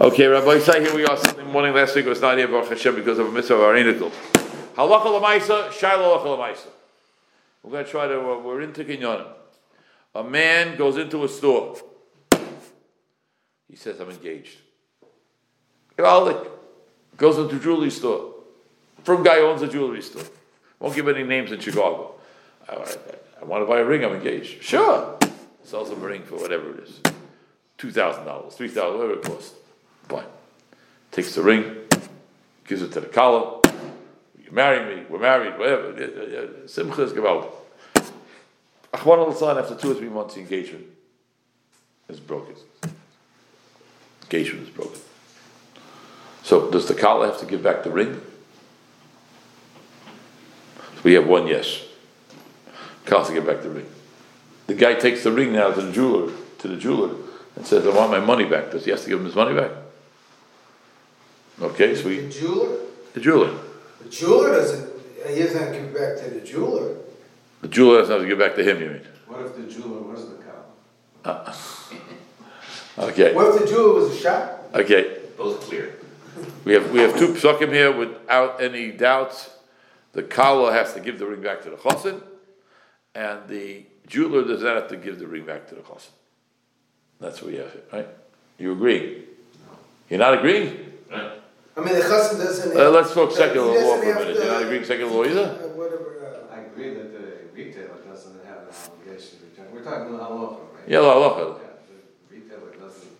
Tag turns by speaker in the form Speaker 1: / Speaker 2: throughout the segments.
Speaker 1: Okay, Rabbi Say, here we are Sunday morning. Last week was not here, Baruch Hashem, because of a mitzvah of our inical. Halacha l'maisa, shaila halacha l'maisa. We're going to try to, uh, we're into Kinyonim. A man goes into a store. He says, I'm engaged. Goes into a jewelry store. From guy owns a jewelry store. Won't give any names in Chicago. I, I, I want to buy a ring, I'm engaged. Sure. Sells him a ring for whatever it is. $2,000, 3,000, whatever it costs. Takes the ring, gives it to the kala. You marry me, we're married, whatever. Simcha is gewalt. Achwan al after two or three months, the engagement is broken. Engagement is broken. So does the kala have to give back the ring? We have one yes. Kala to give back the ring. The guy takes the ring now to the jeweler, to the jeweler, and says, "I want my money back." Does he have to give him his money back? Okay, so
Speaker 2: The jeweler,
Speaker 1: the jeweler.
Speaker 2: the jeweler doesn't, he doesn't have to give back to the jeweler.
Speaker 1: The jeweler doesn't have to give back to him, you mean?
Speaker 3: What if the jeweler was the cow?
Speaker 1: Uh, okay,
Speaker 2: What if the jeweler was a shop?
Speaker 1: okay.
Speaker 4: Both are clear.
Speaker 1: We have, we have two psukim here without any doubts. The kala has to give the ring back to the chosin, and the jeweler does not have to give the ring back to the chosin. That's what we have here, right? You agree? You're not agreeing?
Speaker 4: Right?
Speaker 2: I mean, the chassan doesn't.
Speaker 1: Uh, let's talk
Speaker 2: he
Speaker 1: secular law for a minute.
Speaker 2: to-
Speaker 1: You're not agreeing secular law either?
Speaker 2: uh, Whatever, uh,
Speaker 3: I agree that the retailer doesn't have an obligation to return. We're talking about halacha, right?
Speaker 1: Yeah, halacha.
Speaker 3: Yeah, the retailer doesn't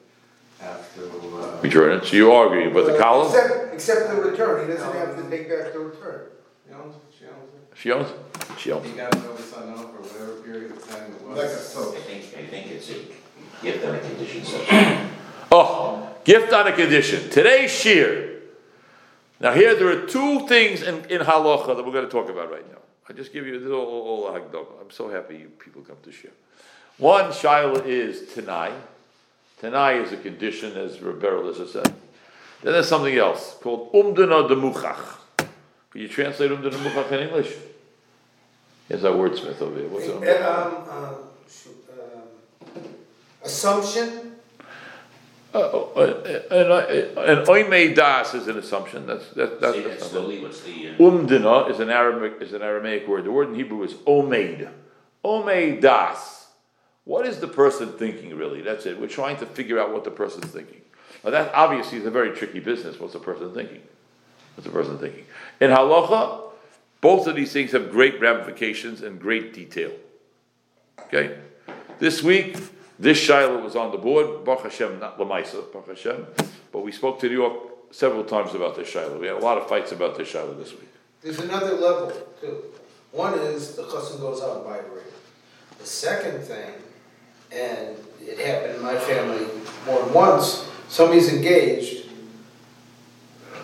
Speaker 3: have to, uh.
Speaker 1: Return it, so you are agreeing, but the kala,
Speaker 2: Except, except the return, he doesn't have to take back the return.
Speaker 3: He owns it, she owns it.
Speaker 1: she owns, it. she owns.
Speaker 3: He
Speaker 1: it.
Speaker 3: got it over sign off for whatever period of time it was.
Speaker 2: Like a soap.
Speaker 4: I think, I think it's a gift on a condition.
Speaker 1: Oh, gift on a condition. Today's shear. Now here there are two things in, in halacha that we're going to talk about right now. I just give you this all, all, all. I'm so happy you people come to share. One shaila is tanai. Tanai is a condition, as Rebbe has said. Then there's something else called umdana demuchach. Can you translate umdana demuchach in English? Here's our wordsmith over here. What's it?
Speaker 2: um, uh, um, Assumption,
Speaker 1: an oimei das is an assumption. That's that, that's
Speaker 4: Say slowly, what's the, uh,
Speaker 1: Umdina is an Aramaic is an Aramaic word. The word in Hebrew is omeid. Omeid das. What is the person thinking really? That's it. We're trying to figure out what the person's thinking. Now that obviously is a very tricky business. What's the person thinking? What's the person thinking? In halacha, both of these things have great ramifications and great detail. Okay? This week, this shaila was on the board, Baruch Hashem, not Lamaisa, Baruch Hashem, but we spoke to New York several times about this shaila. We had a lot of fights about this shaila this week.
Speaker 2: there's another level too. One is the chassan goes out by ring. The second thing, and it happened in my family more than once, somebody's engaged.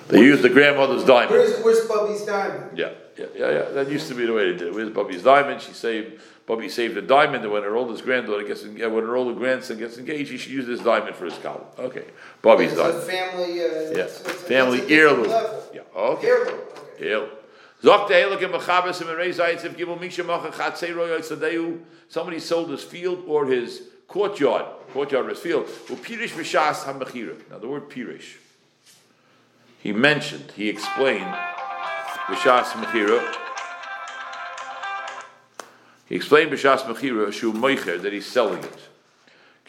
Speaker 1: They use the grandmother's diamond.
Speaker 2: Where's, where's Bubby's diamond?
Speaker 1: Yeah, yeah, yeah, yeah. That used to be the way they did it. Where's Bubby's diamond? She saved, Bubby saved a diamond, and when her oldest granddaughter gets, en- when her older grandson gets engaged, he should use this diamond for his kala. Okay, Bubby's
Speaker 2: It's
Speaker 1: diamond.
Speaker 2: family, uh.
Speaker 1: Yeah,
Speaker 2: it's- it's-
Speaker 1: family heirloom. Yeah, okay.
Speaker 2: Heirloom, okay.
Speaker 1: Ew. Zok the Elik and Machabas and Merei Zayitz if Gimel Misha Macha Chatzei Roy Tzadeu. Somebody sold his field or his courtyard, courtyard or his field. Upirish B'Shas HaMechira. Now the word Pirish. He mentioned, he explained B'Shas Mechira. He explained B'Shas Mechira Shu Meicher that he's selling it.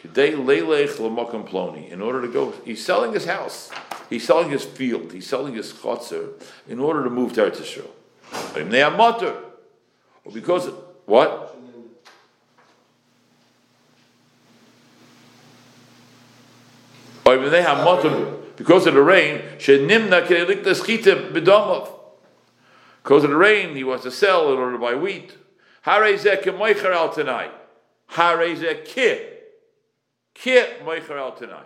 Speaker 1: Kedei leilech l'makam ploni. In order to go, he's selling his house. He's selling his field. He's selling his chotzer in order to move to Eretz Yisrael. Or because what? Because of the rain. Because of the rain, he wants to sell in order to buy wheat. Harezeh kemoicher al tanai. Harezeh kit. Kit moicher al tanai.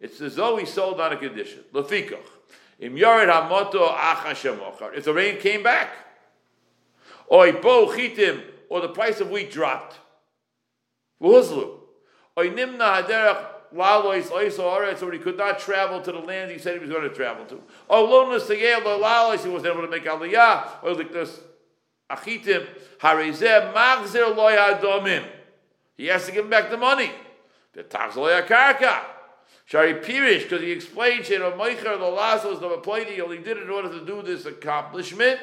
Speaker 1: It's as though he sold on a condition. Lefikach. Im yared hamoto achashemochar. If the rain came back, or bo chitim, or the price of wheat dropped. V'huzlu. Or nimna haderach oiso he could not travel to the land he said he was going to travel to. Oh, Lalois, he wasn't able to make aliyah. Or like this achitim harizeh magzir loy adomim. He has to give him back the money. The tax loy karka. Shari Pirish, because he explained on Meicher, the Lazos, the Maplady, he only did it in order to do this accomplishment.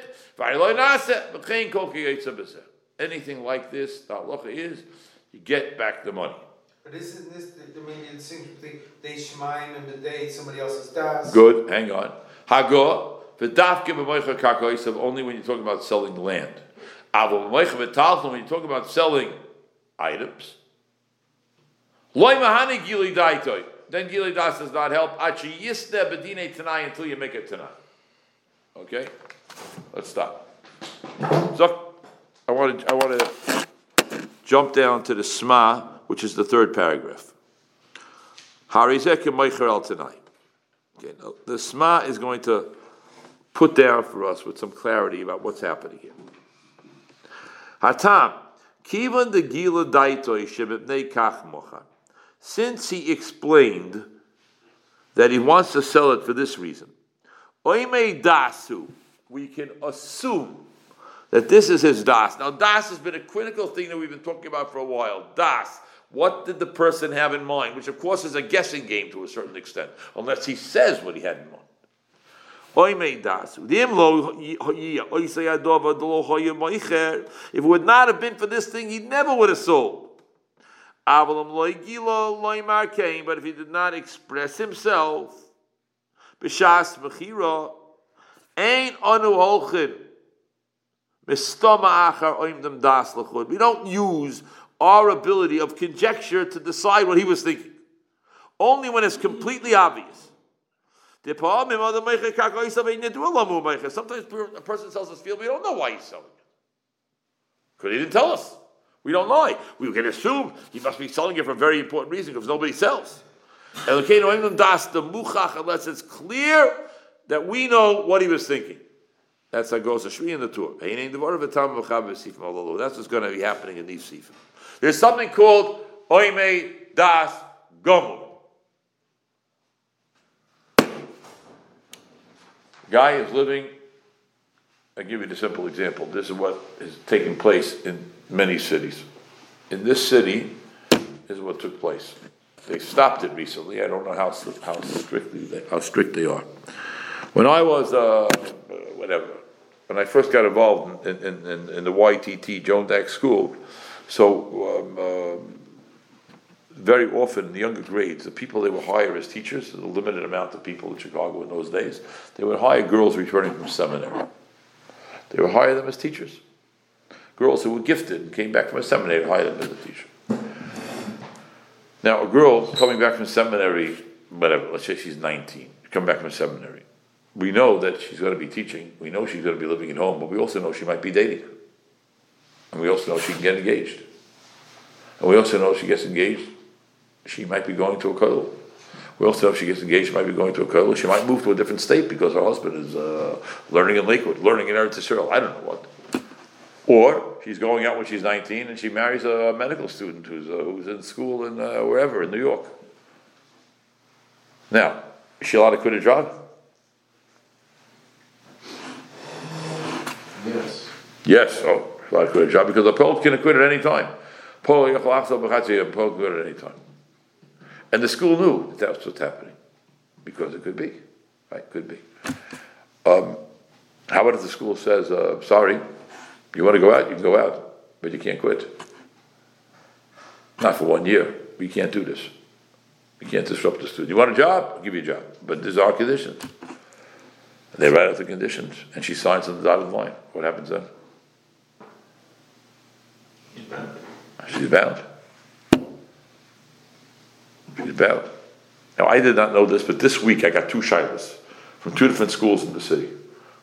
Speaker 1: Anything like this, the halacha is, you get back the money.
Speaker 2: But isn't this, it seems they, they shemaim in the day, somebody else's das.
Speaker 1: Good, hang on. Hago, v'daf give a moicha karkoisav only when you're talking about selling land. Avo moicha v'talton when you're talking about selling items. Loy mahani gili daitoi. Then gili das does not help. Achi yisne bedine tanai until you make it tanai. Okay, let's stop. So, I want to I want to jump down to the sma, which is the third paragraph. Harizek moicher el tanai. Okay, now the Sma is going to put down for us with some clarity about what's happening here. Hatam, kivan de gila daitoi shebipnei kach mocha. Since he explained that he wants to sell it for this reason, oime dasu, we can assume that this is his das. Now, das has been a critical thing that we've been talking about for a while. Das. What did the person have in mind? Which, of course, is a guessing game to a certain extent, unless he says what he had in mind. If it would not have been for this thing, he never would have sold. But if he did not express himself, ain't anu. We don't use our ability of conjecture to decide what he was thinking. Only when it's completely obvious. Sometimes a person sells us field, we don't know why he's selling it. Because he didn't tell us. We don't know. We can assume he must be selling it for a very important reason because nobody sells. Unless it's clear that we know what he was thinking. That's how goes the Shvi in the tour. That's what's going to be happening in these sifim. There's something called Oime Das Gomur. Guy is living, I'll give you the simple example. This is what is taking place in many cities. In this city is what took place. They stopped it recently. I don't know how, how strictly they, how strict they are. When I was uh, whatever, when I first got involved in, in, in, in the YTT Joan Dax School, so um, uh, very often in the younger grades, the people they would hire as teachers, a limited amount of people in Chicago in those days, they would hire girls returning from seminary. They would hire them as teachers. Girls who were gifted and came back from a seminary, hire them as a teacher. Now, a girl coming back from seminary, whatever, let's say she's 19, come back from seminary. We know that she's going to be teaching. We know she's going to be living at home, but we also know she might be dating. And we also know she can get engaged. And we also know if she gets engaged, she might be going to a kollel. We also know if she gets engaged, she might be going to a kollel. She might move to a different state because her husband is uh, learning in Lakewood, learning in Eretz Yisrael. I don't know what. Or she's going out when she's 19 and she marries a medical student who's, uh, who's in school in uh, wherever, in New York. Now, is she allowed to quit a job?
Speaker 3: Yes.
Speaker 1: Yes, oh, because a poel can quit at any time. Poel can quit at any time. And the school knew that that's what's happening because it could be, right? Could be. Um, how about if the school says, uh, sorry, you want to go out, you can go out, but you can't quit. Not for one year. We can't do this. We can't disrupt the student. You want a job? I'll give you a job. But these are conditions. They write out the conditions, and she signs on the dotted line. What happens then? She's bound. She's bound. Now, I did not know this, but this week I got two shilas from two different schools in the city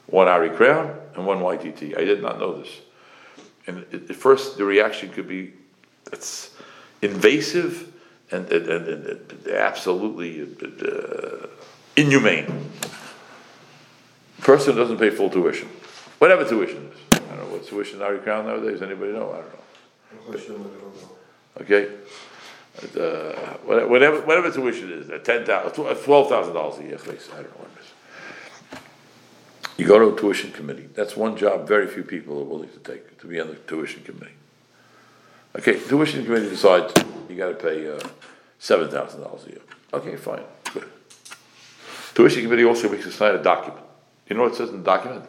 Speaker 1: one Arie Crown and one YTT. I did not know this. And at first, the reaction could be it's invasive and, and, and, and absolutely uh, inhumane. Person doesn't pay full tuition, whatever tuition is. I don't know what tuition Arie Crown nowadays. Anybody know? I don't know. Okay, uh, whatever whatever tuition is, ten thousand, twelve thousand dollars a year. I don't know what it is. You go to a tuition committee. That's one job very few people are willing to take to be on the tuition committee. Okay, tuition committee decides you got to pay uh, seven thousand dollars a year. Okay, fine, good. Tuition committee also makes us sign a document. You know what it says in the document?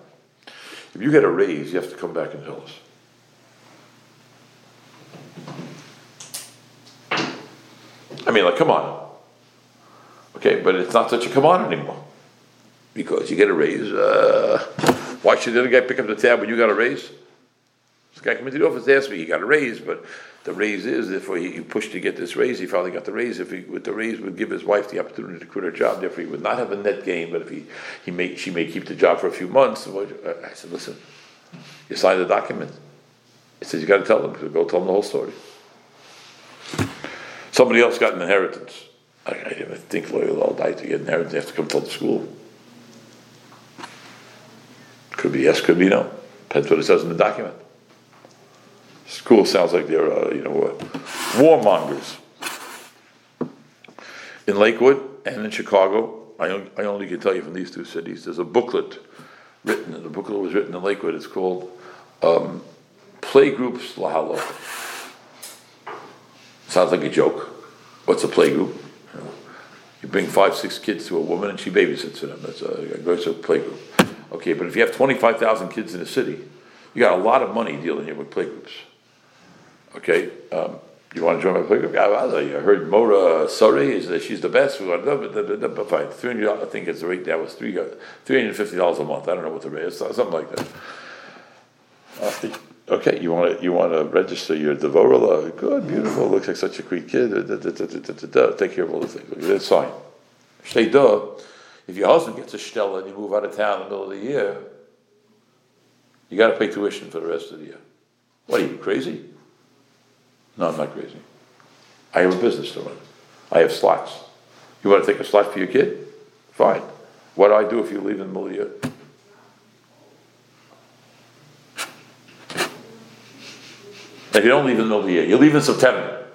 Speaker 1: If you get a raise, you have to come back and tell us. Mean, like, come on. Okay, but it's not such a come on anymore. Because you get a raise, uh, why should the other guy pick up the tab when you got a raise? This guy came into the office, asked me, he got a raise, but the raise is, if he he pushed to get this raise, he finally got the raise. If he, with the raise, would give his wife the opportunity to quit her job, therefore he would not have a net gain, but if he, he may, she may keep the job for a few months. I said, listen, you sign the document. He says, you gotta tell them, go tell them the whole story. Somebody else got an inheritance. I, I think lawyers all die to get inheritance, they have to come to the school. Could be yes, could be no, depends what it says in the document. School sounds like they're, uh, you know, what, warmongers. In Lakewood and in Chicago, I, I only can tell you from these two cities, there's a booklet written, the booklet was written in Lakewood, it's called, um, Playgroups Lahalo. Sounds like a joke. What's a playgroup? You know, You bring five, six kids to a woman and she babysits for them, that's a, goes to a playgroup. Okay, but if you have twenty-five thousand kids in a city, you got a lot of money dealing here with playgroups. Okay, um, you wanna join my playgroup? I heard Mora that she's the best, we want, but, but, fine, three hundred, I think it's the rate, that was three, three hundred and fifty dollars a month, I don't know what the rate is, something like that. Uh, Okay, you wanna, you wanna register your Devorah, oh, good, beautiful, looks like such a great kid, da, da, da, take care of all the things, okay, that's fine. Stay duh, if your husband gets a Stella and you move out of town in the middle of the year, you gotta pay tuition for the rest of the year. What are you, crazy? No, I'm not crazy. I have a business to run. I have slots. You wanna take a slot for your kid? Fine. What do I do if you leave in the middle of the year? If you don't leave in the middle of the year, you leave in September.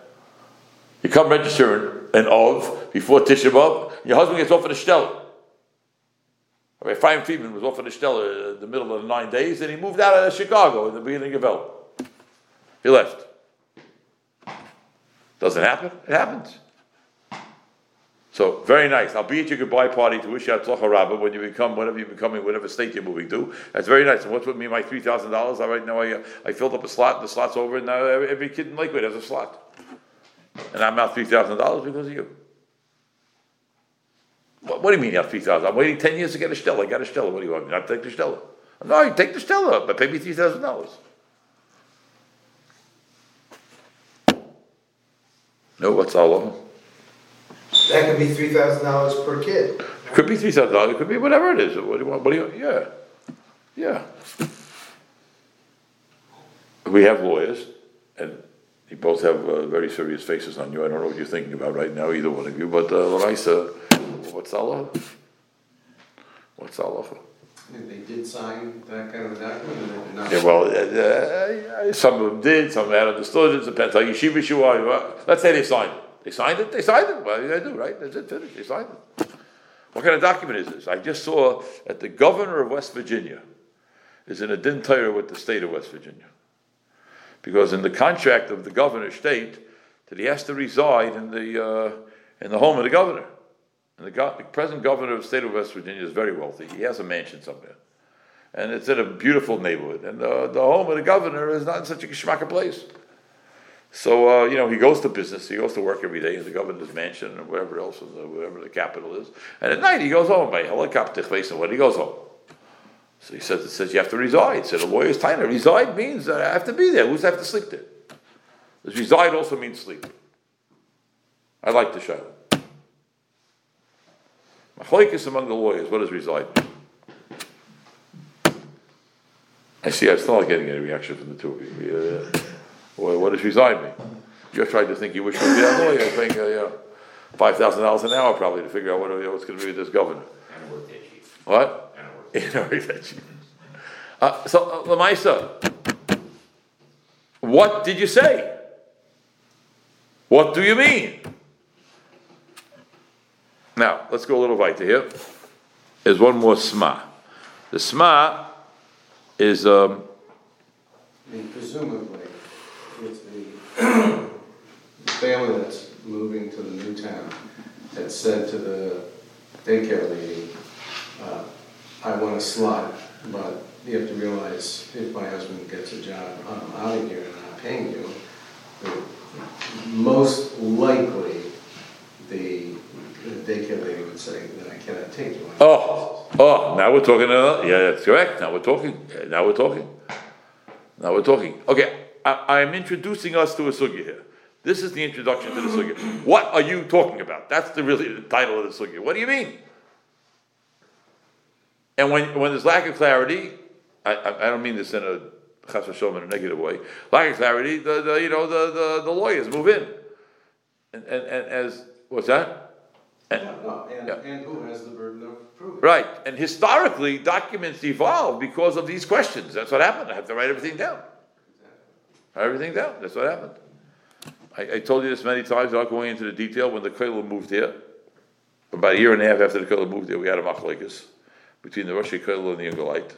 Speaker 1: You come register in Ov before Tisha B'Av, your husband gets offered a Stella. Okay, Chaim Friedman was offered a Stella uh, in the middle of the nine days, and he moved out of Chicago in the beginning of El. He left. Doesn't happen? It happens. So very nice. I'll be at your goodbye party to wish you Atzlacha Rabbah when you become whatever you're becoming, whatever state you're moving to. That's very nice. And what's with me, my three thousand dollars? All right now, I uh, I filled up a slot. The slot's over, and now every kid in Lakewood has a slot. And I'm out three thousand dollars because of you. What, what do you mean you have three thousand? I'm waiting ten years to get a Stella. I got a Stella. What do you want not take the Stella? No, you take the Stella, but pay me three thousand dollars. No, what's all of them?
Speaker 2: That could be three thousand dollars per kid.
Speaker 1: It could be three thousand dollars. It could be whatever it is. What do you want? What do you? Yeah, yeah. We have lawyers, and you both have uh, very serious faces on you. I don't know what you're thinking about right now, either one of you. But uh, Lamaisa, what's Allah? What's Allah?
Speaker 3: And they did sign that kind of document, and they did not.
Speaker 1: Yeah, well, uh, uh, some of them did, some had understood. It depends how yeshivish you are. Well, Let's say they signed it. They signed it. They signed it. Well, they do, right? That's it. Finished. They signed it. What kind of document is this? I just saw that the governor of West Virginia is in a din with the state of West Virginia, because in the contract of the governor state that he has to reside in the uh, in the home of the governor. And the, go- the present governor of the state of West Virginia is very wealthy. He has a mansion somewhere and it's in a beautiful neighborhood. And uh, the home of the governor is not in such a geschmack place. So uh, you know, he goes to business. He goes to work every day in the governor's mansion or wherever else, the, wherever the capital is. And at night he goes home by helicopter and what he goes home. So he says, it says you have to reside. So the lawyer's time to reside means that I have to be there. Who's have to sleep there? Reside also means sleep? I like the show. Machlokes among the lawyers. What does reside mean? I see. I'm still not getting any reaction from the two of you. Uh, well, what does reside mean? You're trying to think you wish you would be a lawyer, paying uh, you know, five thousand dollars an hour probably to figure out what, what's going to be with this governor.
Speaker 4: And a work.
Speaker 1: What?
Speaker 4: And a work.
Speaker 1: You know, exactly. Uh, so, uh, Lamaisa, what did you say? What do you mean? Now, let's go a little weiter here. There's one more sma. The sma is, um,
Speaker 3: I mean, presumably, if the family that's moving to the new town had said to the daycare lady, uh, I want a slot, but you have to realize if my husband gets a job, I'm out of here and I'm paying you. that Most likely, the the daycare lady would say that I cannot take you.
Speaker 1: Oh, oh, now we're talking, uh, yeah, that's correct, now we're talking, now we're talking. Now we're talking. Okay, I, I'm introducing us to a sugya here. This is the introduction to the sugya. What are you talking about? That's the really the title of the sugya. What do you mean? And when, when there's lack of clarity, I, I, I don't mean this in a chas v'shalom in a negative way. Lack of clarity, the, the you know the, the, the lawyers move in, and, and, and as what's that? And-
Speaker 3: Yeah, no, and,
Speaker 1: Yeah.
Speaker 3: and who has the burden of proving?
Speaker 1: Right, and historically, documents evolve because of these questions. That's what happened. I have to write everything down. Everything down. That's what happened. I, I told you this many times, without going into the detail. When the Kollel moved here, about a year and a half after the Kollel moved here, we had a machlekes between the Rosh Kollel and the Yungalite,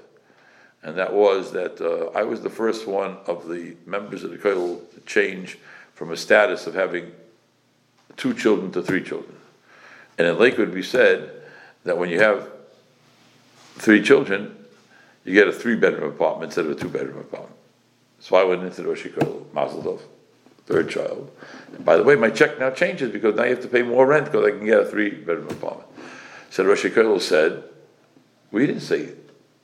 Speaker 1: and that was that uh, I was the first one of the members of the Kollel to change from a status of having two children to three children. And in Lakewood, we said that when you have three children, you get a three-bedroom apartment instead of a two-bedroom apartment. So I went into the Rosh Kollel, Mazel Tov, third child. And by the way, my check now changes because now you have to pay more rent because I can get a three-bedroom apartment. So Rosh Kollel said, we didn't say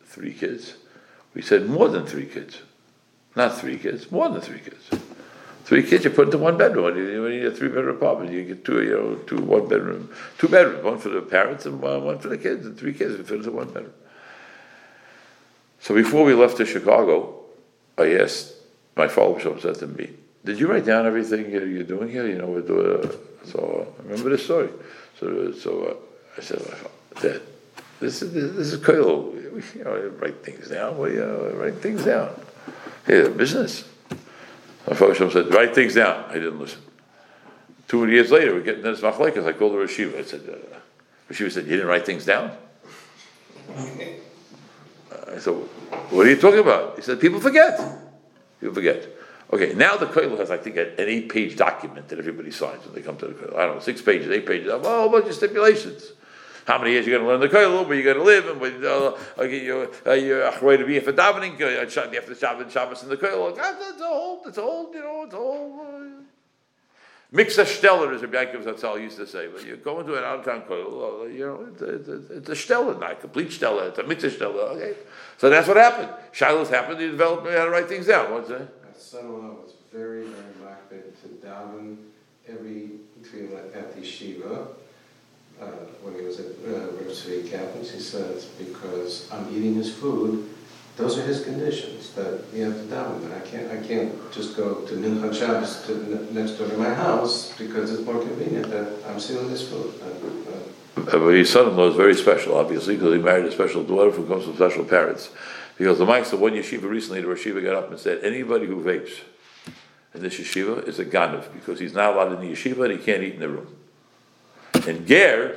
Speaker 1: three kids. We said more than three kids. Not three kids, more than three kids. Three kids you put into one bedroom. You, need a three-bedroom apartment, you get two, you know, two one-bedroom, two bedrooms, one for the parents and one, one for the kids, and three kids, you fit into one bedroom. So before we left to Chicago, I asked my follow-up said to me, "Did you write down everything you're, doing here? You know, we're doing." Uh, so I remember this story. So, so uh, I said, "Dad, this is this is Koilo. You know, write things down. We uh, write things down. Hey, business." My follow said, "Write things down." I didn't listen. Two years later, we're getting this machlekes. I called the Rashiva. I said, uh, Rashiva said, "You didn't write things down." I said, "What are you talking about?" He said, "People forget. People forget." Okay, now the Koil has, I think, an eight-page document that everybody signs when they come to the Koil. I don't know, six pages, eight pages, a whole bunch of stipulations. How many years you're going to learn the Koil, where you're going to live, and when uh, okay, you're uh, way to be for davening, uh, Shabbat- after Shabbat, Shabbos in the Koil. It's a whole, it's a whole, you know, it's a whole. Uh, Mixa Steller, as Rabbi Yaakov Zatzal used to say, but you go into an out-of-town koil, you know, it's a, Steller, a complete Steller, it's a Mixa Steller, okay? So that's what happened. Shaila's happened, he developed how to write things down, what's that?
Speaker 3: Son-in-law was very, very makbid to daven every tefillah at the yeshiva. Uh, when he was at uh, River City he says, because I'm eating his food, those are his conditions, that you have to daven. And I can't, I can't just go to Mincha Shabbos to, next door to my house, because it's more convenient that I'm stealing his food. Uh,
Speaker 1: But his son-in-law is very special, obviously, because he married a special daughter who comes from special parents. Because the Mike said one yeshiva recently, the yeshiva got up and said, anybody who vapes in this yeshiva is a ganav, because he's not allowed in the yeshiva and he can't eat in the room. And Ger,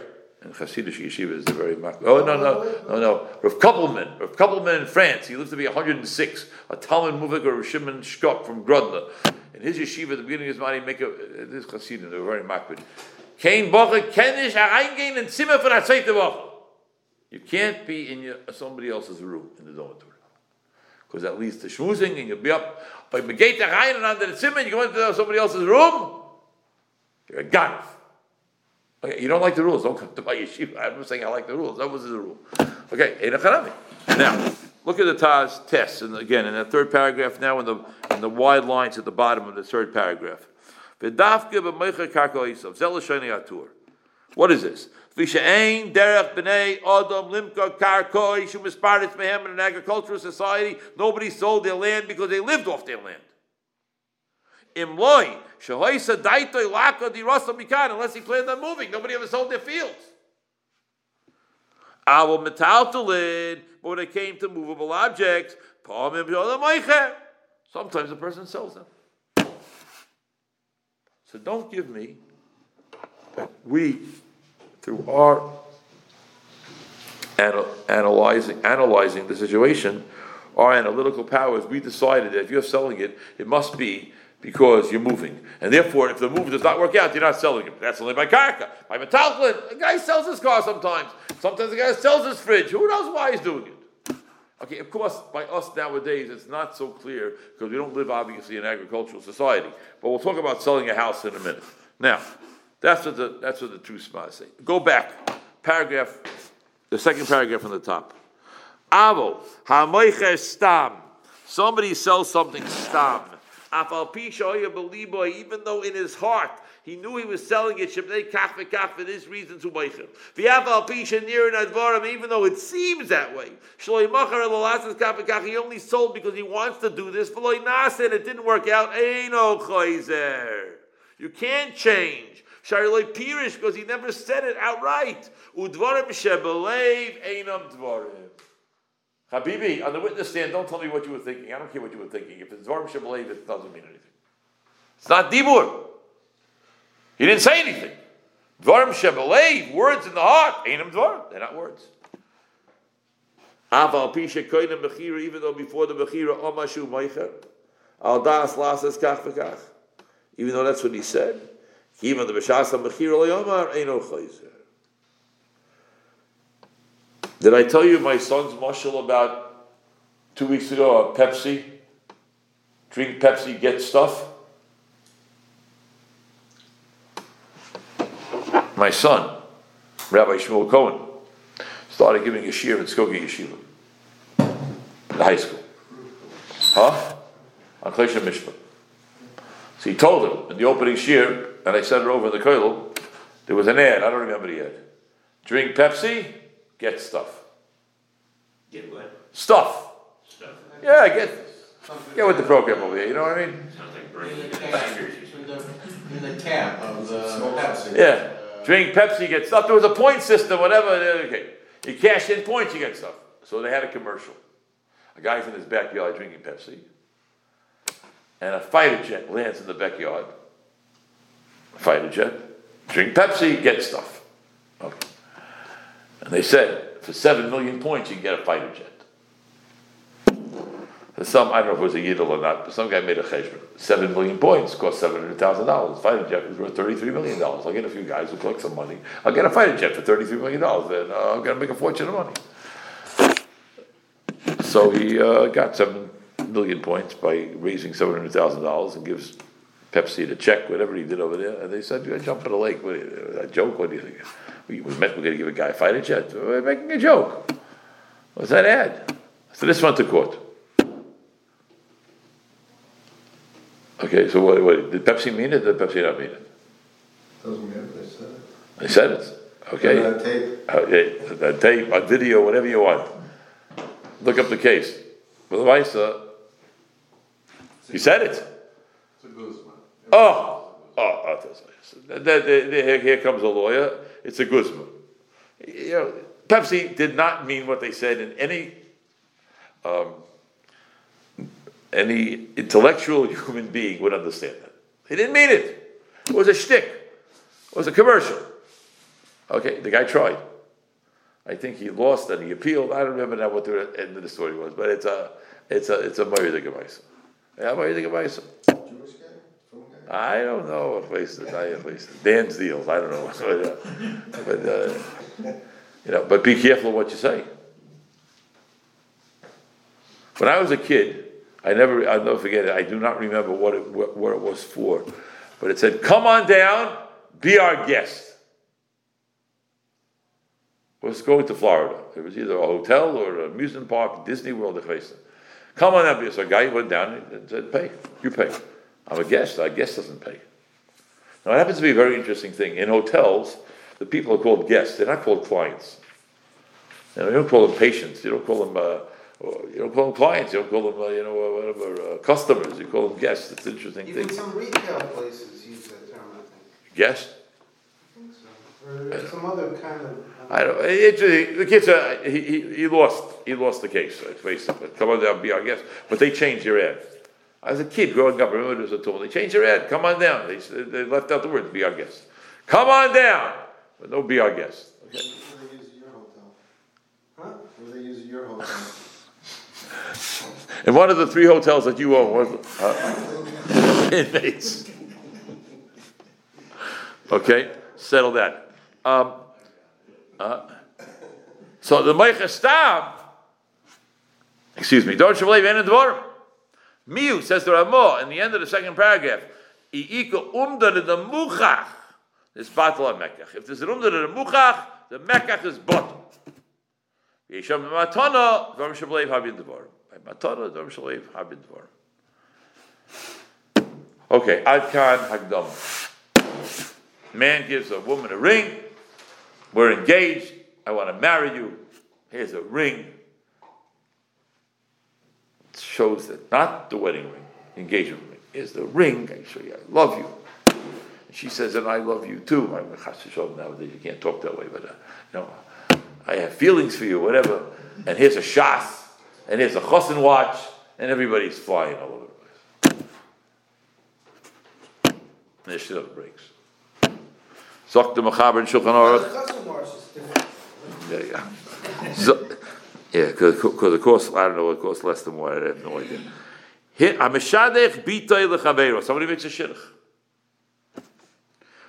Speaker 1: Hasidic yeshiva is the very Oh no no no no! Rav Koppelman, Rav Koppelman in France. He lived to be 106. A Talmud Muvik or Shimon Shkop from Grodno. In his yeshiva, at the beginning of his money, make a uh, this Hasidim. They were very makbid. Kein Woche kenne ich hereingehen in Zimmer Woche. You can't be in your, uh, somebody else's room in the dormitory. Because that leads to schmoozing and you'll be up. But man geht da rein und under the Zimmer and you go into somebody else's room, you're a ganef. Okay, you don't like the rules, don't come to my yeshiva. I'm saying I like the rules, that was the rule. Okay, Now, look at the Taz test, and again, in the third paragraph now, in the, in the wide lines at the bottom of the third paragraph. What is this? V'she'ein derech b'nei adam limka karko yishu misparitz mehem in an agricultural society. Nobody sold their land because they lived off their land. Imloi, unless he planned on moving. Nobody ever sold their fields. Our metaltalid, but when it came to movable objects. Sometimes a person sells them. So don't give me that we, through our anal- analyzing analyzing the situation, our analytical powers, we decided that if you're selling it, it must be because you're moving. And therefore, if the move does not work out, you're not selling it. That's only by karka. By metalclin, a guy sells his car sometimes. Sometimes the guy sells his fridge. Who knows why he's doing it? Okay, of course, by us nowadays, it's not so clear because we don't live obviously in agricultural society. But we'll talk about selling a house in a minute. Now, that's what the that's what the two smas say. Go back, paragraph, the second paragraph from the top. Avo hamoiches stam. Somebody sells something stam. Even though in his heart he knew he was selling it shebnei kach v'kach for this reason to meichel. V'afal pisha near in advarim, even though it seems that way. Shloi machar elolasas kach v'kach. He only sold because he wants to do this. V'loi nas and it didn't work out. Eino chayzer. You can't change. Shariloi pirish because he never said it outright. Udvarim shebelev einam dvarim. Habibi, on the witness stand, don't tell me what you were thinking. I don't care what you were thinking. If it's Dvarim Shebelev, it doesn't mean anything. It's not Dibur. He didn't say anything. Dvarim Shebelev, words in the heart, ain't them Dvarim. They're not words. Aval Pisha Koinem Bechira, even though before the Bechira, Omashu Meicher, Al Das Lasas Kach even though that's what he said, even the Beshasa Bechira Leomar, Eino Chayzer. Did I tell you my son's mushal about two weeks ago? A Pepsi, drink Pepsi, get stuff. My son, Rabbi Shmuel Cohen, started giving a shir at Skokie Yeshiva, in high school. Huh? On Klesha Mishpah. So he told him in the opening shir, and I said it over in the koilel, there was an ad, I don't remember the ad. Drink Pepsi, get stuff.
Speaker 4: Get what?
Speaker 1: Stuff.
Speaker 4: Stuff.
Speaker 1: Yeah, get get with the program over here. You know what I mean?
Speaker 4: Sounds like
Speaker 3: In
Speaker 4: bringing
Speaker 3: the
Speaker 4: it
Speaker 3: in the, in of the Pepsi.
Speaker 1: Yeah. Drink Pepsi, get stuff. There was a point system, whatever. Uh, okay, you cash in points, you get stuff. So they had a commercial. A guy's in his backyard drinking Pepsi, and a fighter jet lands in the backyard. A fighter jet, drink Pepsi, get stuff. Okay. And they said for seven million points you can get a fighter jet. For some, I don't know if it was a Yidel or not, but some guy made a cheshbon. Seven million points cost seven hundred thousand dollars. Fighter jet was worth thirty-three million dollars. I'll get a few guys who collect some money. I'll get a fighter jet for thirty-three million dollars. Then uh, I'm gonna make a fortune of money. So he uh, got seven million points by raising seven hundred thousand dollars and gives Pepsi the check, whatever he did over there. And they said, "You jump in the lake." What, a joke? What do you think? We, we meant we're going to give a guy a fighter jet. We're making a joke. What's that ad? So this went to court. Okay, so what, what did Pepsi mean it? Did Pepsi not mean it?
Speaker 3: Doesn't matter, they said it.
Speaker 1: They said it. Okay.
Speaker 3: And, uh, tape,
Speaker 1: Okay, that tape, on video, whatever you want. Look up the case. But the vice, uh, he said it.
Speaker 3: it's a Guzman.
Speaker 1: Oh, oh, oh that's. Then- then- then here, here comes a lawyer. It's a guzma. You know, Pepsi did not mean what they said in any um, any intellectual human being would understand that. They didn't mean it. It was a shtick. It was a commercial. Okay, the guy tried. I think he lost and he appealed. I don't remember now what the end of the story was, but it's a it's a it's a Moira Gemaisa. Yeah, Moira Gemaisa.
Speaker 3: Jewish guy? From guy?
Speaker 1: I don't know place the Italian place. Dan's deals. I don't know. but, uh, but uh, you know, but be careful what you say. When I was a kid, I never, I'll never forget it. I do not remember what it, what, what it was for, but it said, "Come on down, be our guest." Was going to Florida. It was either a hotel or an amusement park, Disney World, or Come on down, so a guy went down and said, "Pay, you pay." I'm a guest. A guest doesn't pay. Now, it happens to be a very interesting thing. In hotels, the people are called guests. They're not called clients. You, know, you don't call them patients. You don't call them. Uh, you don't call them clients. You don't call them. Uh, you know, uh, whatever uh, customers. You call them guests. It's an interesting
Speaker 2: Even
Speaker 1: thing.
Speaker 2: some retail places use that term, I think.
Speaker 1: Guest.
Speaker 2: I think so. Or some other kind of.
Speaker 1: I don't. It, it, the kids. He, he, he lost. He lost the case. Let's face it. But come on down, be our guest. But they changed their ad. I was a kid growing up. I remember there was a tool. They changed their ad. Come on down. They, they left out the word "be our guest." Come on down, but no "be our guest." Okay.
Speaker 3: They use your hotel?
Speaker 2: Huh?
Speaker 3: Where they use your hotel?
Speaker 1: And one of the three hotels that you own was. Uh, inmates. Okay, settle that. Um, uh, so the Meicha Stam, excuse me, don't Shavlev Ein Dvorim. Miu says to Ramah in the end of the second paragraph, I'ika umda the muchach is battle on Mekach. If there's an umda the muchach, the Mekach is bottom. Yesham matana, Dvorim Shavlev Habin Dvorim. By matana, Dvorim Shavlev Habin Dvorim. Okay, Adkan Hagdama. Man gives a woman a ring. We're engaged. I want to marry you. Here's a ring. Shows that not the wedding ring, the engagement ring. is the ring. I show you I love you. And she says, and I love you too. I'm a nowadays. You can't talk that way, but uh, you know, I have feelings for you, whatever. And here's a shas, and here's a chosin watch, and everybody's flying all over the place. And the shit breaks. Zok the Mechaber in Shulchan Aruch.
Speaker 2: chassan march is different.
Speaker 1: Yeah, yeah. Yeah, because it costs, I don't know, it costs less than what, I have no idea. Meshadech bitay lechavero. Somebody makes a shidduch.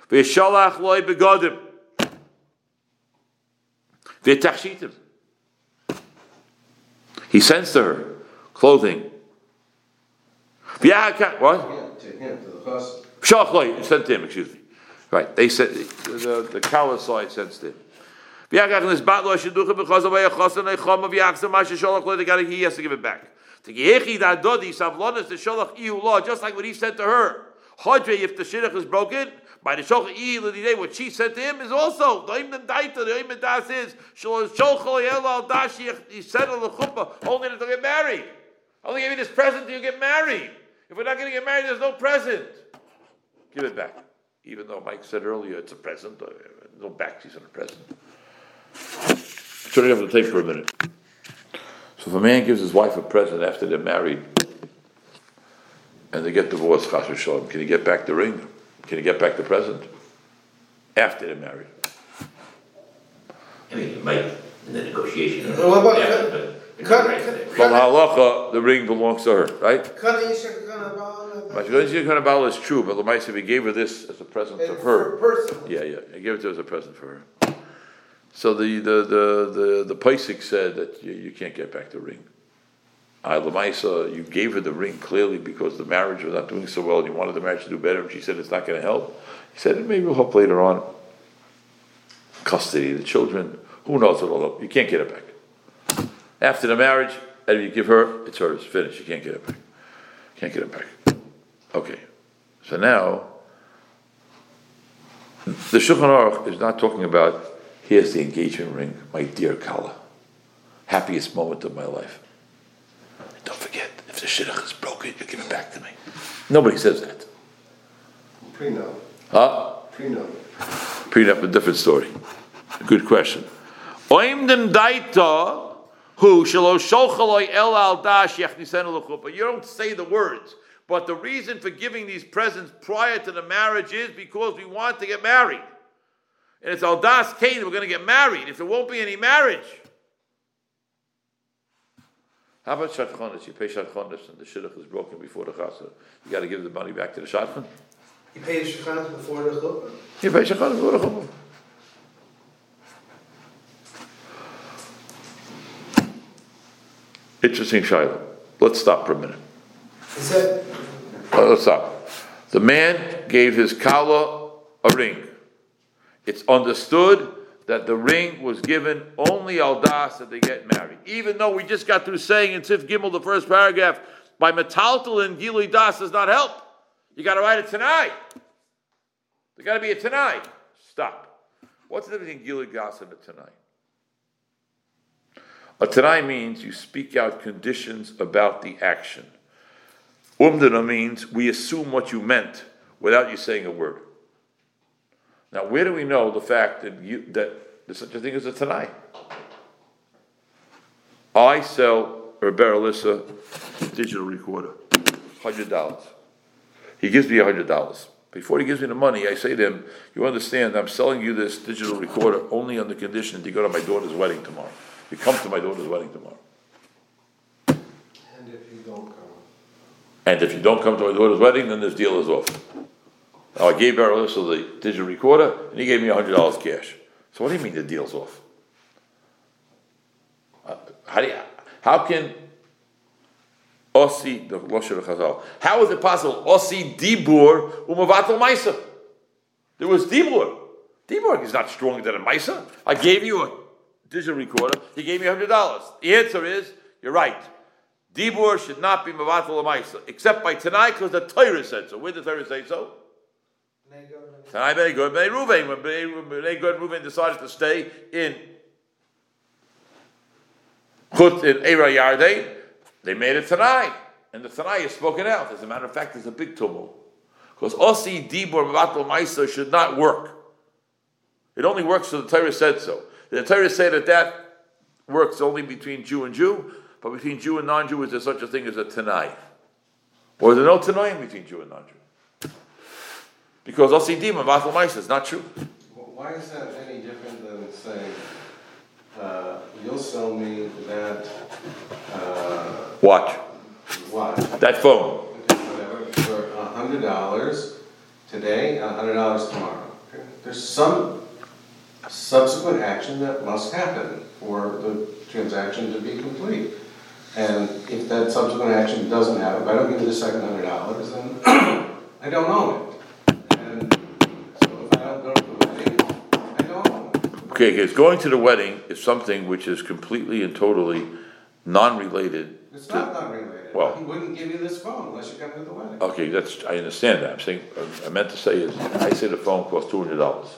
Speaker 1: V'yishalach loy begodim. V'yitachshitim. He sends to her clothing. V'yahaka, what?
Speaker 3: To him, to the chassan.
Speaker 1: Shalach loy, sent to him, excuse me. Right, they said, the, the, the side sends to him. He has to give it back. To just like what he said to her. If the shidduch is broken, by the l'didei, what she said to him is also, the the das is, he said on the chuppah, only to get married. Only gave you this present till you get married. If we're not gonna get married, there's no present. Give it back. Even though Mike said earlier it's a present, uh, no backseat on a present. Turn it over the tape for a minute. So if a man gives his wife a present after they're married and they get divorced, chas v'shalom, can he get back the ring? Can he get back the present? After they're married.
Speaker 4: I mean, it might, in the negotiation.
Speaker 2: Well, what about-
Speaker 4: Yeah, but-
Speaker 2: cut-
Speaker 4: Right.
Speaker 2: cut-
Speaker 1: From halacha, the ring belongs to her, right?
Speaker 2: Kana isha kana ba'ala,
Speaker 1: But Shulchan is true, but Lamaisa, we gave her this as a present to her.
Speaker 2: for person.
Speaker 1: Yeah, yeah, he gave it to her as a present for her. So the, the, the, the, the Paisik said that you, you can't get back the ring. I, Lamaisa, you gave her the ring clearly because the marriage was not doing so well and you wanted the marriage to do better and she said it's not gonna help. He said, maybe we'll help later on. Custody, the children, who knows what will help, you can't get it back. After the marriage, and if you give her, it's hers, finished, you can't get it back. Can't get it back. Okay, so now, the Shulchan Aruch is not talking about, here's the engagement ring, my dear Kala. Happiest moment of my life. Don't forget, if the shidduch is broken, you give it back to me. Nobody says that.
Speaker 3: Prenup,
Speaker 1: Huh?
Speaker 3: prenup.
Speaker 1: Prenup, a different story. Good question. Oimden daita, who el al dash. You don't say the words, but the reason for giving these presents prior to the marriage is because we want to get married. And it's al das kain, we're going to get married. If there won't be any marriage. How about shadchanis? You pay shadchanis and the shidduch is broken before the chasa. You got to give the money back to the shadchan.
Speaker 2: You pay the before the chuppah?
Speaker 1: You pay shadchanis before the chuppah. Interesting shaila. Let's stop for a minute.
Speaker 2: Is that,
Speaker 1: Uh, Let's stop. The man gave his kala a ring. It's understood that the ring was given only al das that they get married. Even though we just got through saying in Sif Gimel, the first paragraph, by metaltal and gili das does not help. You got to write it tanai. There got to be a tanai. Stop. What's the difference between gilui das and a tanai? A tanai means you speak out conditions about the action. Umdana means we assume what you meant without you saying a word. Now, where do we know the fact that you that there's such a thing as a Tanai? I sell Herbert Alyssa digital recorder, hundred dollars. He gives me hundred dollars. Before he gives me the money, I say to him, "You understand? I'm selling you this digital recorder only on the condition that you go to my daughter's wedding tomorrow. You come to my daughter's wedding tomorrow."
Speaker 3: And if you don't come,
Speaker 1: And if you don't come to my daughter's wedding, then this deal is off. Now, I gave this the digital recorder, and he gave me hundred dollars cash. So what do you mean the deal's off? Uh, How do you, how can Ossi, the of Chazal, how is it possible, Ossi Dibur Umavatal Maisa? There was Dibur. Dibur is not stronger than a Maisa. I gave you a digital recorder, he gave me hundred dollars. The answer is, you're right. Dibur should not be Mavatal Maisa, except by tanai, because the Torah said so. Where did the Torah say so? Tanai Bnei Gad Bnei Ruvain, when Bnei Gad Ruvain decided to stay in Chut in Eira Yarden, they made it Tanai, and the Tanai is spoken out. As a matter of fact, there's a big tumult because Osi Dibur Vatal Maisa should not work. It only works so the Torah said so. The Torah said that that works only between Jew and Jew, but between Jew and non-Jew is there such a thing as a Tanai? Or is there no Tanai between Jew and non-Jew? Because Osi Dibur Vatal Maisa is not true.
Speaker 3: Why is that any different than saying, uh, you'll sell me that, uh,
Speaker 1: Watch
Speaker 3: watch,
Speaker 1: that phone.
Speaker 3: whatever, for a hundred dollars today, a hundred dollars tomorrow? There's some subsequent action that must happen for the transaction to be complete. And if that subsequent action doesn't happen, if I don't give you the second hundred dollars, then I don't own it. And so if I don't go to the wedding, I don't own it.
Speaker 1: Okay, because going to the wedding is something which is completely and totally non-related.
Speaker 3: It's
Speaker 1: to-
Speaker 3: not non-related.
Speaker 1: Well-
Speaker 3: He wouldn't give you this phone unless you come to the wedding.
Speaker 1: Okay, that's, I understand that, I'm saying, I meant to say is, I say the phone costs two hundred dollars.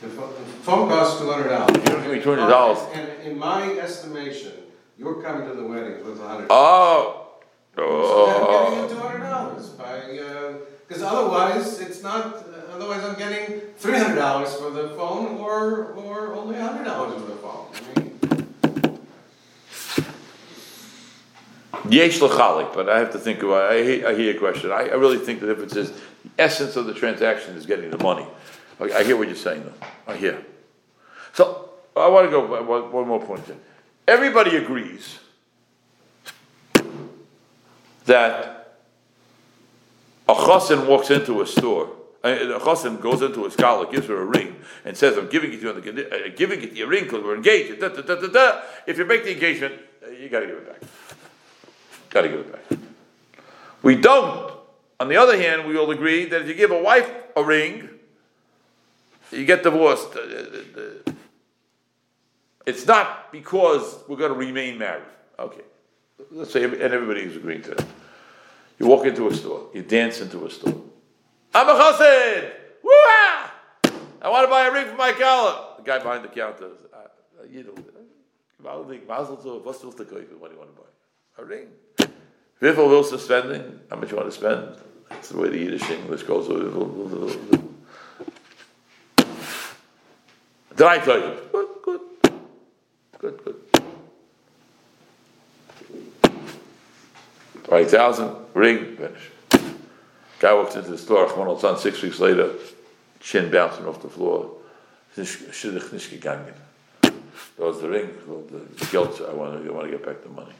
Speaker 3: The pho- the phone costs two hundred dollars.
Speaker 1: You don't give me $200.
Speaker 3: And in my estimation, you're coming to the wedding a hundred.
Speaker 1: Oh,
Speaker 3: So I'm
Speaker 1: oh,
Speaker 3: giving you two hundred dollars by, uh, cause otherwise, it's not, uh, otherwise I'm getting three hundred dollars for the phone or, or only a hundred dollars for the phone. I mean,
Speaker 1: but I have to think about, I I hear your question, I, I really think the difference is, the essence of the transaction is getting the money. I, I hear what you're saying though, I hear. So, I wanna go, one, one more point here. Everybody agrees that a chassan walks into a store, a chassan goes into a scholar, gives her a ring, and says, "I'm giving it to you on the uh, giving it to you a ring because we're engaged." Da, da, da, da, da. If you break the engagement, uh, you got to give it back. Got to give it back. We don't. On the other hand, we all agree that if you give a wife a ring, you get divorced. Uh, uh, uh, It's not because we're going to remain married. Okay. Let's say, and everybody is agreeing to that. You walk into a store, you dance into a store. I'm a chassid! I want to buy a ring for my kala. The guy behind the counter, uh, you know, Mazel tov, what's the kaufen? What do you want to buy? A ring. Wiffel will spending? How much you want to spend? That's the way the Yiddish English goes. Did I tell you? Good, good. Good, good. Twenty thousand, ring, finish. Guy walks into the store, old son, six weeks later, chin bouncing off the floor. Shidduch nicht gegangen. That was the ring, the guilt, I want to, I want to get back the money.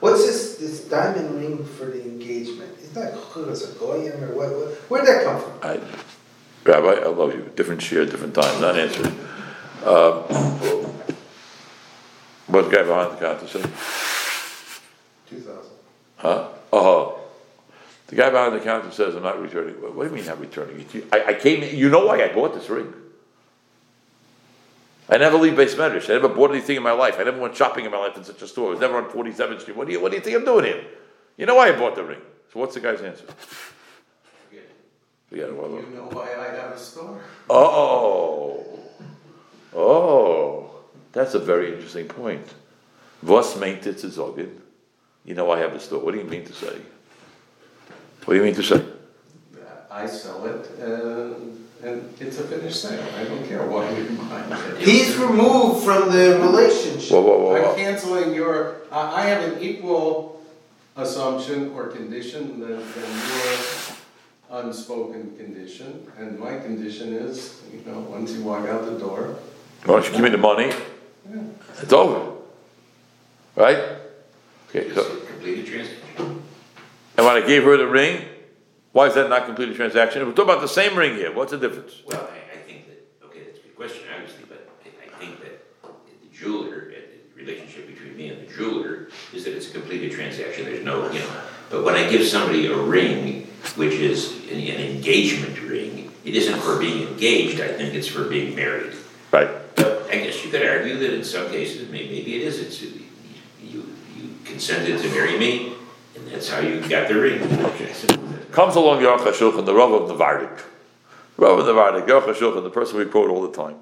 Speaker 2: What's this, this diamond ring for the engagement? Is that churras a goyim or what, what, where'd that come from?
Speaker 1: I, Rabbi, I love you, different year, different time, not answering. Um, What's the guy behind the counter say?
Speaker 2: Two thousand.
Speaker 1: Huh? Oh, the guy behind the counter says, I'm not returning. What do you mean not returning it? I, I came, you know why I bought this ring. I never leave beis medrash. I never bought anything in my life. I never went shopping in my life in such a store. I was never on 47th Street. What do you, what do you think I'm doing here? You know why I bought the ring. So what's the guy's answer? Yeah, well,
Speaker 3: You know why I have a store?
Speaker 1: Oh, oh, that's a very interesting point. Was meint it sagen? You know, I have a store. What do you mean to say? What do you mean to say?
Speaker 3: I sell it, and, and it's a finished sale, I don't care why you're buying it.
Speaker 2: He's removed from the relationship.
Speaker 1: Whoa, whoa, whoa,
Speaker 3: I'm canceling your, I, I have an equal assumption or condition than, than your unspoken condition, and my condition is, you know, once you walk out the door,
Speaker 1: Why don't you give me the money?
Speaker 3: yeah,
Speaker 1: It's over. Right? Okay, so,
Speaker 4: Completed transaction.
Speaker 1: And when I gave her the ring, why is that not complete a transaction? We're talking about the same ring here. What's the difference?
Speaker 4: Well, I, I think that, okay, that's a good question, obviously, but I, I think that the jeweler, the relationship between me and the jeweler is that it's a completed transaction, there's no, you know. But when I give somebody a ring, which is an an engagement ring, it isn't for being engaged, I think it's for being married.
Speaker 1: Right.
Speaker 4: But I guess you could argue that in some cases, may- maybe it is, it's, you, you consented to marry me, that's how you got the ring.
Speaker 1: Okay. Comes along Aruch HaShulchan, the Rav of Navardik. Rav of Navardik, Aruch HaShulchan, the person we quote all the time.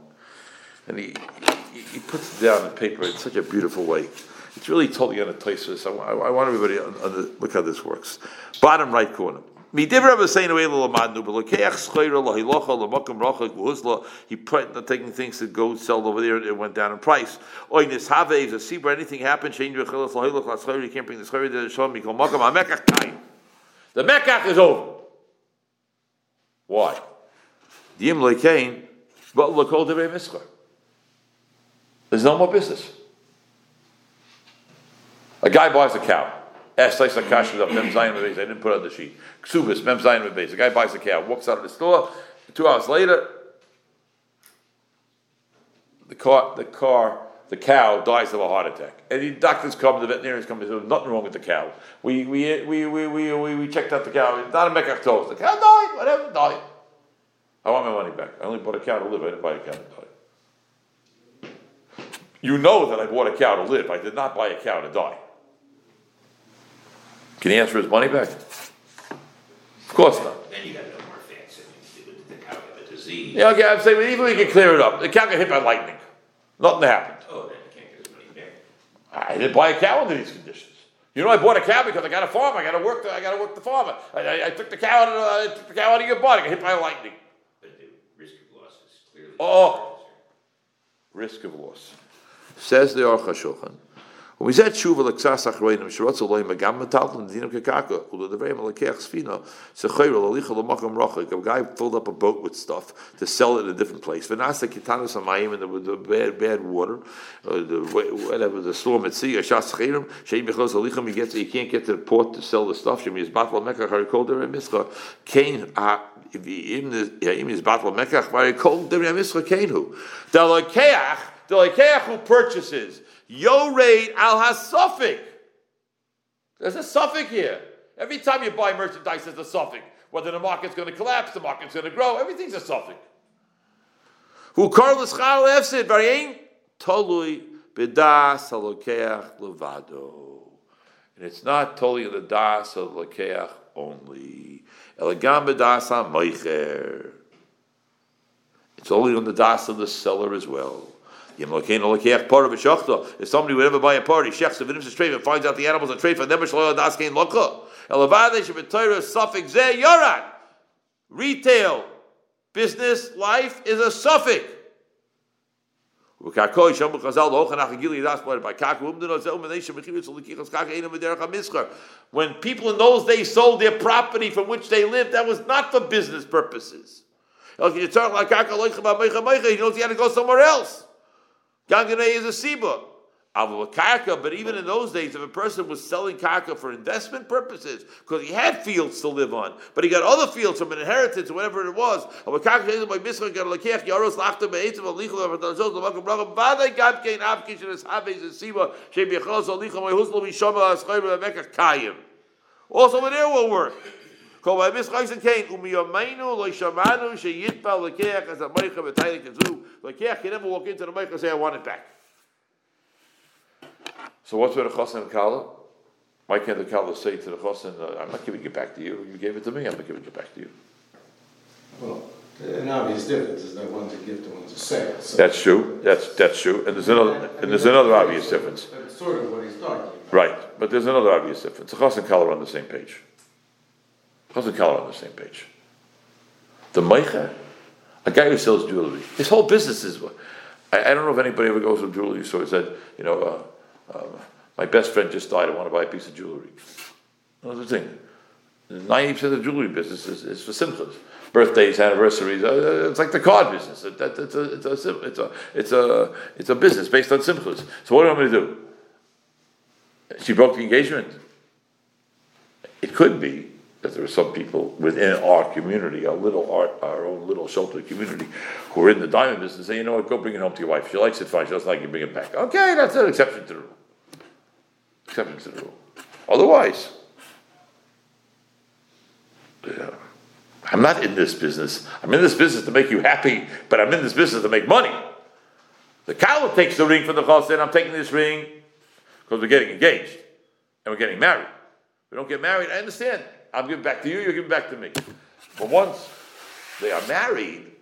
Speaker 1: And he, he, he puts it down on paper in such a beautiful way. It's really totally on. I, wa- I want everybody to look how this works. Bottom right corner. He not taking things to go sell over there. and It went down in price. Oy Nishave if a Sibra anything happened. Shein Yechilas Lahiloch LaSchleira. You can't bring the Schleira to the Shalom. Mikol Mokum HaMekach Kain. The Mekach is over. Why? Dim Lekein, but Lakol Devei Mischar. There's no more business. A guy buys a cow. Es Tais Akash up Mem Zayin. I didn't put on the sheet. Ksubis Mem Zayin Mebez. A guy buys a cow, walks out of the store. Two hours later, the car, the car, the cow dies of a heart attack. And the doctors come, the veterinarians come, "There's nothing wrong with the cow. We we we we we we, checked out the cow. It's not a mekach. The cow died. Whatever, died. I want my money back. I only bought a cow to live. I didn't buy a cow to die. You know that I bought a cow to live. I did not buy a cow to die. Can he ask for his money back? Of course not.
Speaker 4: Then you got no more facts, I mean, the cow have a disease?
Speaker 1: Yeah, okay, I'm saying, even we can clear it up. The cow got hit by lightning. Nothing happened.
Speaker 4: Oh, then you can't get his money back.
Speaker 1: I didn't buy a cow under these conditions. You know, I bought a cow because I got a farm. I got to work. The, I got to work the farm. I, I, I took the cow out of I took the cow out of your body. I got hit by lightning.
Speaker 4: But the risk of loss is clearly.
Speaker 1: Oh. Risk of loss. Says the Aruch HaShulchan. When we said tshuva l'ksas achroinim shirotz oloi megam metal and dinam kekaka ulo devrei malakech sfina sechayro lalicha l'makam rachik a guy filled up a boat with stuff to sell it in a different place. V'nasa kitanus hamayim and the, bad bad water uh, the whatever the storm at sea shas chayrim sheim bechos alicham he gets you can't get to the port to sell the stuff shem is batla mekach harikol derei mischa kain im is batla mekach harikol derei mischa kainu the lakeach the lakeach who purchases Yored al hasofik. There's a suffix here. Every time you buy merchandise, there's a suffix. Whether the market's going to collapse, the market's going to grow, everything's a suffix. Who karl schal efsid variain tolui bedas halokeach levado. And it's not totally the das of lokeach only. Elegam bedas ha It's only on the das of the seller as well. If somebody would ever buy a party, and finds out the animals are suffix. Retail, business, life is a suffix. When people in those days sold their property from which they lived, that was not for business purposes. He knows he had to go somewhere else. Gangane is a siba. Karka, but even in those days, if a person was selling karka for investment purposes, because he had fields to live on, but he got other fields from an inheritance or whatever it was, also over there will work. Kol by mis chaysen kain yomaynu lo shamanu sheyitpa lekech as a meicha b'taylik kazu lekech can never walk into the meicha and say I want it back. So what's with the chosin and kala? Why can't the kala say to the chosin, uh, I'm not giving it back to you. You gave it to me. I'm not giving it back to you.
Speaker 3: Well, an obvious difference is that one's a gift and one's a sale. So
Speaker 1: That's true. That's that's true. And there's another and there's another obvious difference.
Speaker 3: That's sort of what he's talking about.
Speaker 1: Right, but there's another obvious difference. The chosin and kala are on the same page. And kala on the same page. The meicha, a guy who sells jewelry, his whole business is. I, I don't know if anybody ever goes to a jewelry store and said, you know, uh, uh, my best friend just died. I want to buy a piece of jewelry. Another thing. Ninety percent of the jewelry business is, is for simchas, birthdays, anniversaries. Uh, it's like the card business. It, that, it's, a, it's, a, it's a it's a it's a business based on simchas. So what you want me to do? She broke the engagement. It could be there are some people within our community, our little, our, our own little sheltered community, who are in the diamond business, say, you know what, go bring it home to your wife. She likes it, fine. She doesn't like it, bring it back. Okay, that's an exception to the rule. Exception to the rule. Otherwise, yeah, I'm not in this business. I'm in this business to make you happy, but I'm in this business to make money. The cow takes the ring from the chassid. I'm taking this ring because we're getting engaged and we're getting married. We don't get married. I understand. I'm giving back to you. You're giving back to me. But once they are married,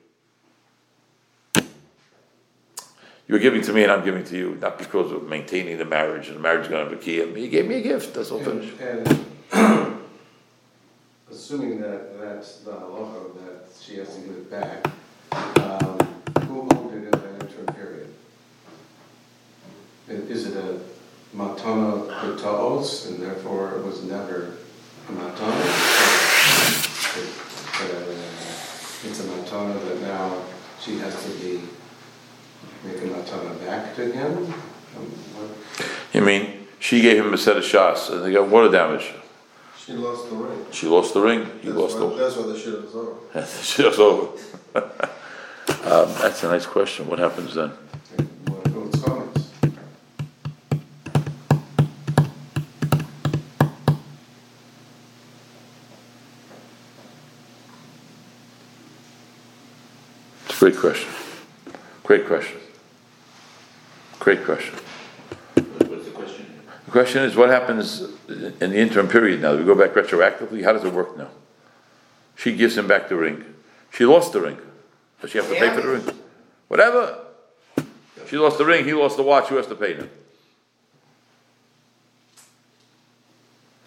Speaker 1: you're giving to me and I'm giving to you, not because of maintaining the marriage and the marriage is going to have a key. You gave me a gift. That's all
Speaker 3: And,
Speaker 1: finished.
Speaker 3: and assuming that that's the halacha, that she has to give it back, um, who owned it in that interim period? Is it a matana kutaos, and therefore it was never a matana? It- uh, It's a matana that now she has to be, make a matana back to him? Um,
Speaker 1: You mean she gave him a set of shots and they got water damage?
Speaker 5: She lost the ring.
Speaker 1: She lost the ring. He
Speaker 5: That's
Speaker 1: lost
Speaker 5: why,
Speaker 1: the.
Speaker 5: that's why the shit is over.
Speaker 1: Shit's over. um, that's a nice question. What happens then? Great question. Great question. Great question.
Speaker 4: What's the question?
Speaker 1: The question is, what happens in the interim period now? Do we go back retroactively? How does it work now? She gives him back the ring. She lost the ring. Does she have to pay for the ring? Whatever. She lost the ring, he lost the watch, who has to pay now?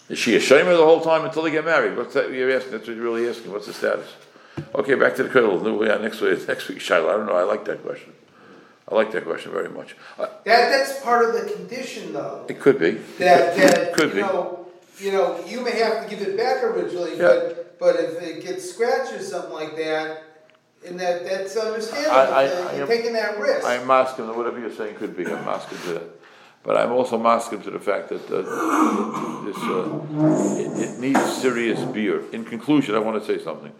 Speaker 1: Is she a shamer the whole time until they get married? What's that you're asking? That's what you're really asking. What's the status? Okay, back to the cradle. Next week, next week, Shiloh. I don't know. I like that question. I like that question very much. Uh,
Speaker 2: That, that's part of the condition though,
Speaker 1: It could be.
Speaker 2: that, that,
Speaker 1: Could
Speaker 2: you
Speaker 1: be.
Speaker 2: know, you know, you may have to give it back originally,
Speaker 1: Yeah.
Speaker 2: but, but if it gets scratched or something like that, and that, that's understandable,
Speaker 1: I- I-
Speaker 2: that
Speaker 1: I
Speaker 2: you're
Speaker 1: am-
Speaker 2: taking that risk.
Speaker 1: I'm maskim, whatever you're saying could be, I'm maskim to that. But I'm also maskim to the fact that uh, this, uh, it, it needs serious beer. In conclusion, I want to say something.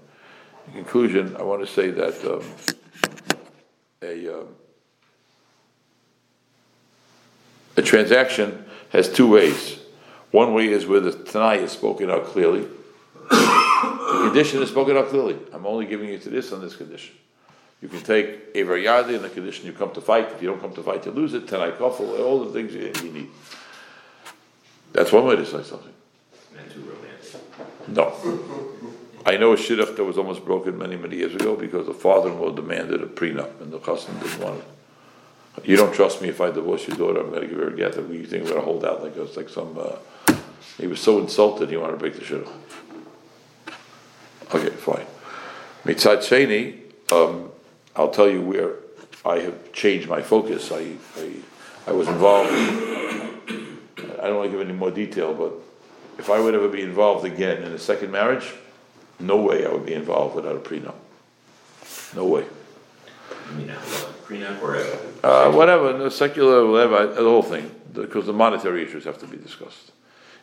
Speaker 1: In conclusion, I want to say that um, a, um, a transaction has two ways. One way is where the Tanai is spoken out clearly. The condition is spoken out clearly. I'm only giving you to this on this condition. You can take a Yadi in the condition you come to fight. If you don't come to fight, you lose it. Tenai kofel, all the things you, you need. That's one way to say something.
Speaker 4: Not too romantic.
Speaker 1: No. I know a shidduch that was almost broken many, many years ago because the father-in-law demanded a prenup and the husband didn't want it. You don't trust me if I divorce your daughter, I'm gonna give her a get. You think we're gonna hold out like it's like some, uh, he was so insulted, he wanted to break the shidduch. Okay, fine. Mitzad Sheni, um, I'll tell you where I have changed my focus. I, I, I was involved, I don't want to give any more detail, but if I would ever be involved again in a second marriage, no way I would be involved without a prenup. No way.
Speaker 4: You mean, a prenup or a?
Speaker 1: Uh, whatever, the secular, whatever, the whole thing, because the monetary issues have to be discussed.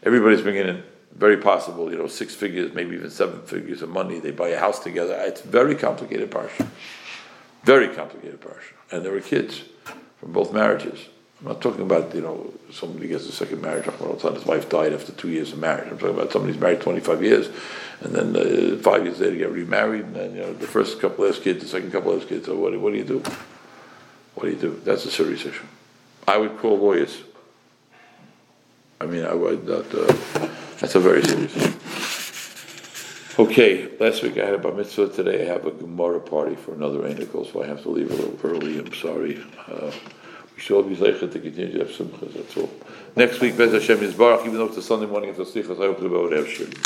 Speaker 1: Everybody's bringing in, very possible, you know, six figures, maybe even seven figures of money, they buy a house together, it's very complicated parsha. Very complicated parsha, and there were kids from both marriages. I'm not talking about, you know, somebody gets a second marriage, all of a sudden his wife died after two years of marriage. I'm talking about somebody's married twenty-five years, and then uh, five years later get remarried, and then, you know, the first couple has kids, the second couple has kids, so what, do- what do you do? What do you do? That's a serious issue. I would call lawyers. I mean, I would, uh, that's a very serious issue. Okay, last week I had a bar mitzvah, today I have a Gemara party for another Anikel, so I have to leave a little early, I'm sorry. Uh, We should all be zeichet to continue to have simchas, that's all. Next week, Bez Hashem is Baruch, even though it's a Sunday morning, it's a slichas, I hope the Lord have shir.